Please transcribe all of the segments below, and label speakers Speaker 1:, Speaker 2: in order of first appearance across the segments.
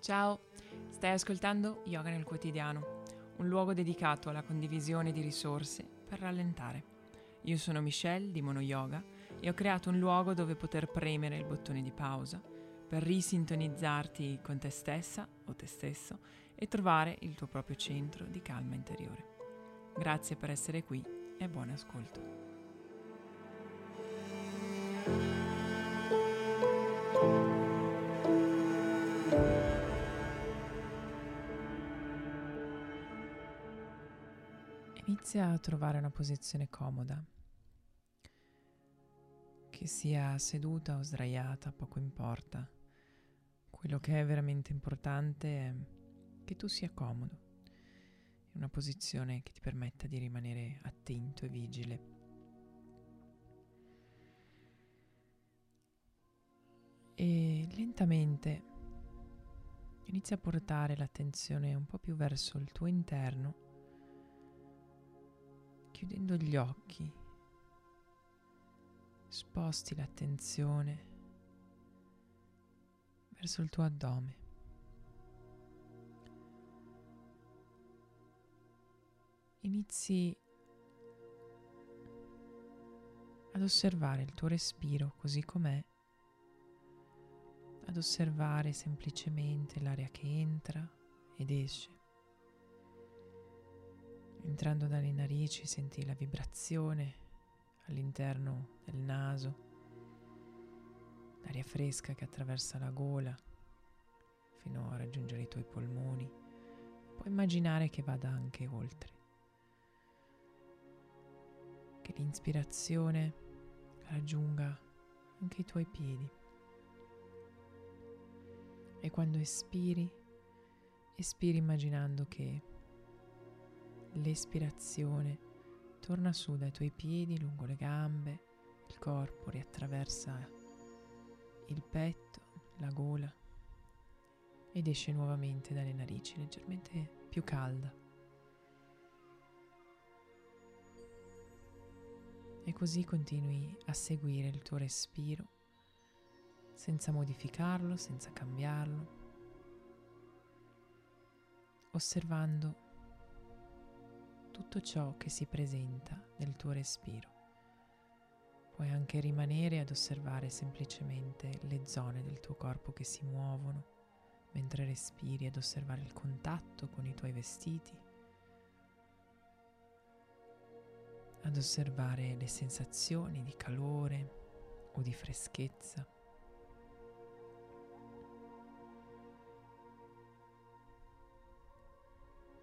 Speaker 1: Ciao, stai ascoltando Yoga nel quotidiano, un luogo dedicato alla condivisione di risorse per rallentare. Io sono Michelle di Mono Yoga e ho creato un luogo dove poter premere il bottone di pausa per risintonizzarti con te stessa o te stesso e trovare il tuo proprio centro di calma interiore. Grazie per essere qui e buon ascolto. Inizia a trovare una posizione comoda, che sia seduta o sdraiata, poco importa. Quello che è veramente importante è che tu sia comodo, in una posizione che ti permetta di rimanere attento e vigile. E lentamente inizia a portare l'attenzione un po' più verso il tuo interno chiudendo gli occhi, sposti l'attenzione verso il tuo addome. Inizi ad osservare il tuo respiro così com'è, ad osservare semplicemente l'aria che entra ed esce. Entrando dalle narici senti la vibrazione all'interno del naso, l'aria fresca che attraversa la gola fino a raggiungere i tuoi polmoni. Puoi immaginare che vada anche oltre, che l'inspirazione raggiunga anche i tuoi piedi. E quando espiri, espiri immaginando che l'espirazione torna su dai tuoi piedi lungo le gambe, il corpo riattraversa il petto, la gola ed esce nuovamente dalle narici leggermente più calda. E così continui a seguire il tuo respiro senza modificarlo, senza cambiarlo, osservando tutto ciò che si presenta nel tuo respiro. Puoi anche rimanere ad osservare semplicemente le zone del tuo corpo che si muovono mentre respiri, ad osservare il contatto con i tuoi vestiti, ad osservare le sensazioni di calore o di freschezza.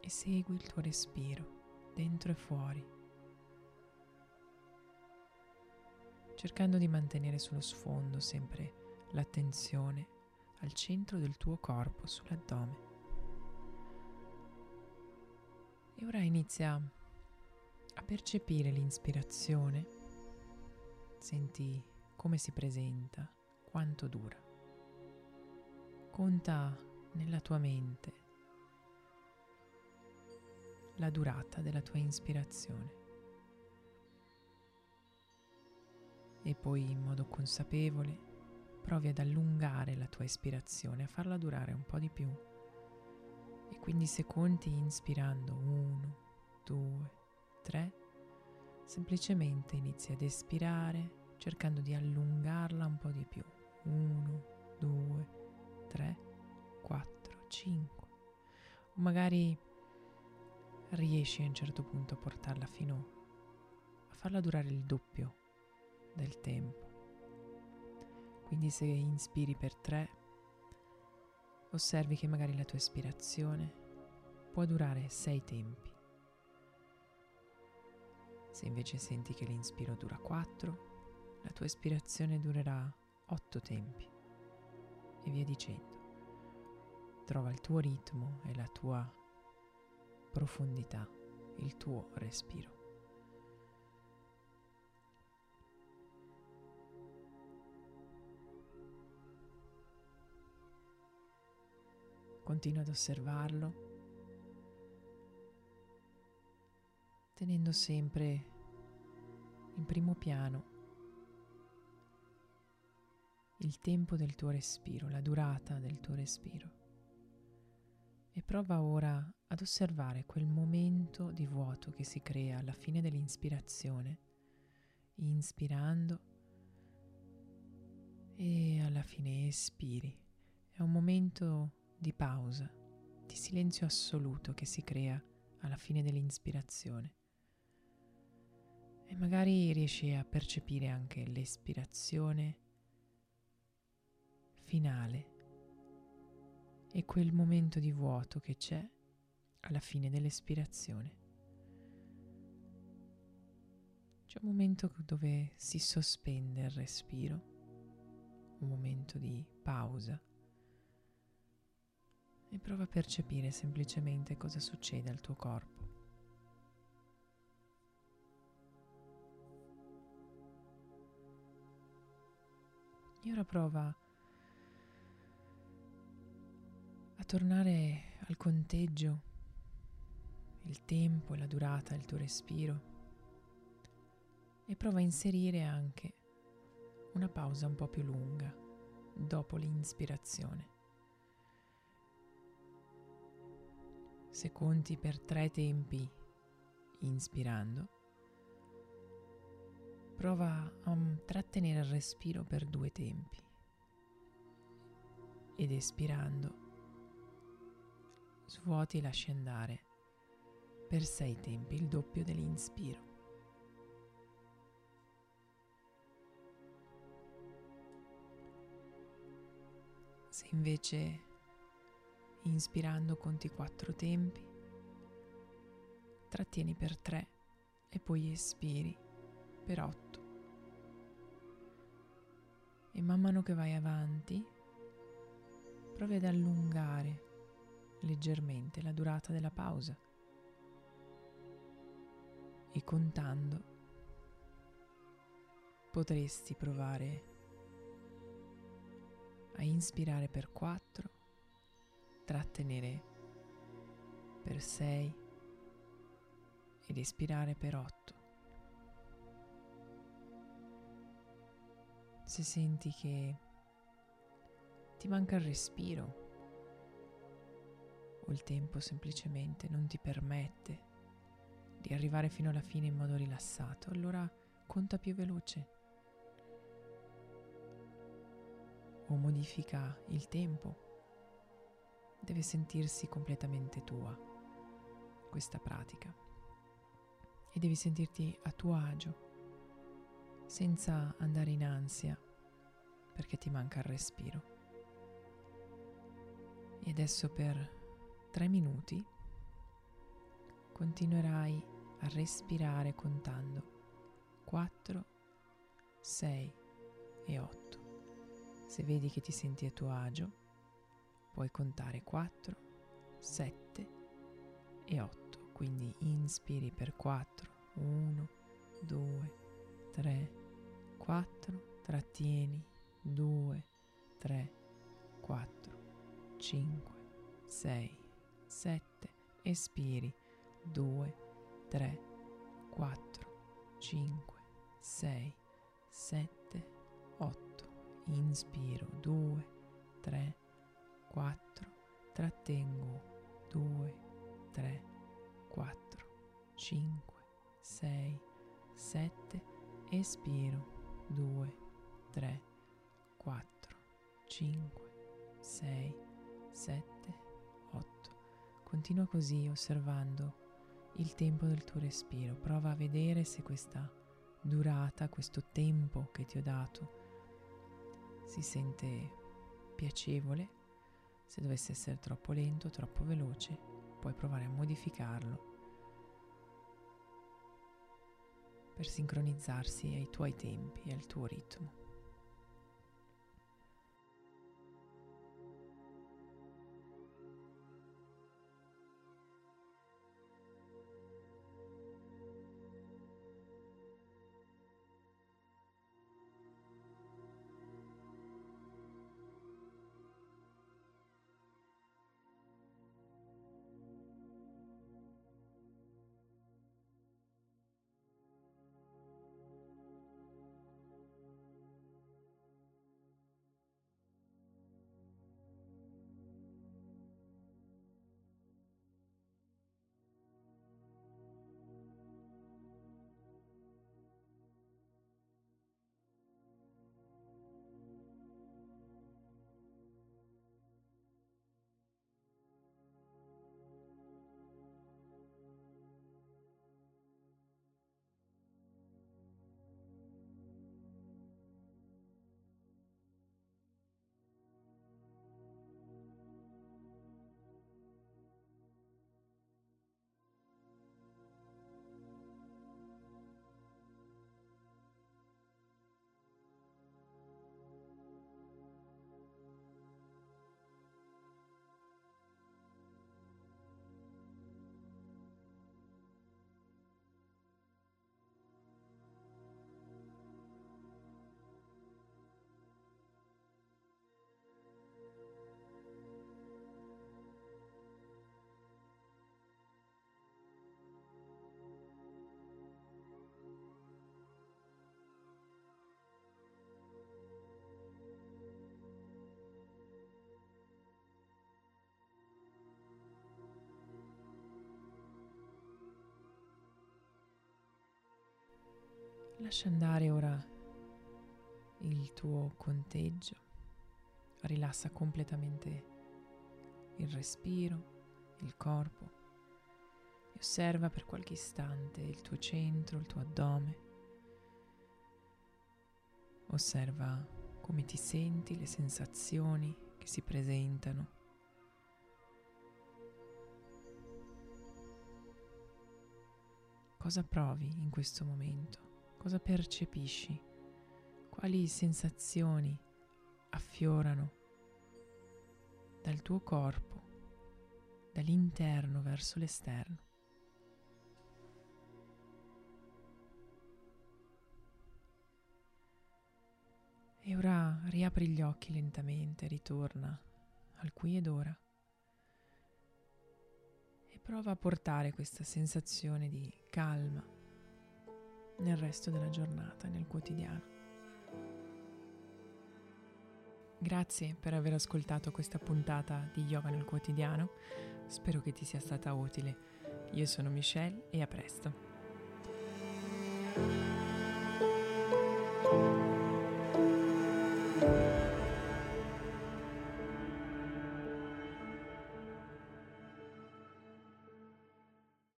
Speaker 1: E segui il tuo respiro dentro e fuori, cercando di mantenere sullo sfondo sempre l'attenzione al centro del tuo corpo, sull'addome. E ora inizia a percepire l'inspirazione, senti come si presenta, quanto dura. Conta nella tua mente la durata della tua ispirazione. E poi in modo consapevole provi ad allungare la tua ispirazione, a farla durare un po' di più. E quindi se conti inspirando 1, 2, 3, semplicemente inizi ad espirare cercando di allungarla un po' di più. 1, 2, 3, 4, 5. O magari riesci a un certo punto a portarla fino a farla durare il doppio del tempo. Quindi se inspiri per tre, osservi che magari la tua ispirazione può durare sei tempi. Se invece senti che l'inspiro dura quattro, la tua ispirazione durerà otto tempi e via dicendo. Trova il tuo ritmo e la tua profondità il tuo respiro. Continua ad osservarlo, tenendo sempre in primo piano il tempo del tuo respiro, la durata del tuo respiro. E prova ora ad osservare quel momento di vuoto che si crea alla fine dell'ispirazione, inspirando e alla fine espiri. È un momento di pausa, di silenzio assoluto che si crea alla fine dell'ispirazione. E magari riesci a percepire anche l'espirazione finale e quel momento di vuoto che c'è alla fine dell'espirazione. C'è un momento dove si sospende il respiro, un momento di pausa e prova a percepire semplicemente cosa succede al tuo corpo. E ora prova a tornare al conteggio, il tempo, la durata del tuo respiro. E prova a inserire anche una pausa un po' più lunga dopo l'inspirazione. Se conti per tre tempi inspirando, prova a trattenere il respiro per due tempi. Ed espirando svuoti e lasci andare per sei tempi il doppio dell'inspiro. Se invece inspirando conti quattro tempi, trattieni per tre e poi espiri per otto. E man mano che vai avanti, provi ad allungare leggermente la durata della pausa e contando potresti provare a inspirare per 4, trattenere per 6 ed espirare per 8. Se senti che ti manca il respiro, o il tempo semplicemente non ti permette di arrivare fino alla fine in modo rilassato, allora conta più veloce o modifica il tempo. Deve sentirsi completamente tua questa pratica e devi sentirti a tuo agio senza andare in ansia perché ti manca il respiro. E adesso per tre minuti continuerai a respirare contando 4, 6 e 8. Se vedi che ti senti a tuo agio, puoi contare 4, 7 e 8. Quindi inspiri per 4, 1, 2, 3, 4, trattieni 2, 3, 4, 5, 6, 7, espiri 2, 3, 4, 5, 6, 7, 8, inspiro 2, 3, 4, trattengo 2, 3, 4, 5, 6, 7, espiro 2, 3, 4, 5, 6, 7, 8. Continua così osservando il tempo del tuo respiro. Prova a vedere se questa durata, questo tempo che ti ho dato si sente piacevole. Se dovesse essere troppo lento, troppo veloce, puoi provare a modificarlo per sincronizzarsi ai tuoi tempi e al tuo ritmo. Lascia andare ora il tuo conteggio, rilassa completamente il respiro, il corpo e osserva per qualche istante il tuo centro, il tuo addome. Osserva come ti senti, le sensazioni che si presentano. Cosa provi in questo momento? Cosa percepisci? Quali sensazioni affiorano dal tuo corpo, dall'interno verso l'esterno? E ora riapri gli occhi lentamente, ritorna al qui ed ora e prova a portare questa sensazione di calma nel resto della giornata, nel quotidiano. Grazie per aver ascoltato questa puntata di Yoga nel quotidiano, spero che ti sia stata utile. Io sono Michelle e a presto.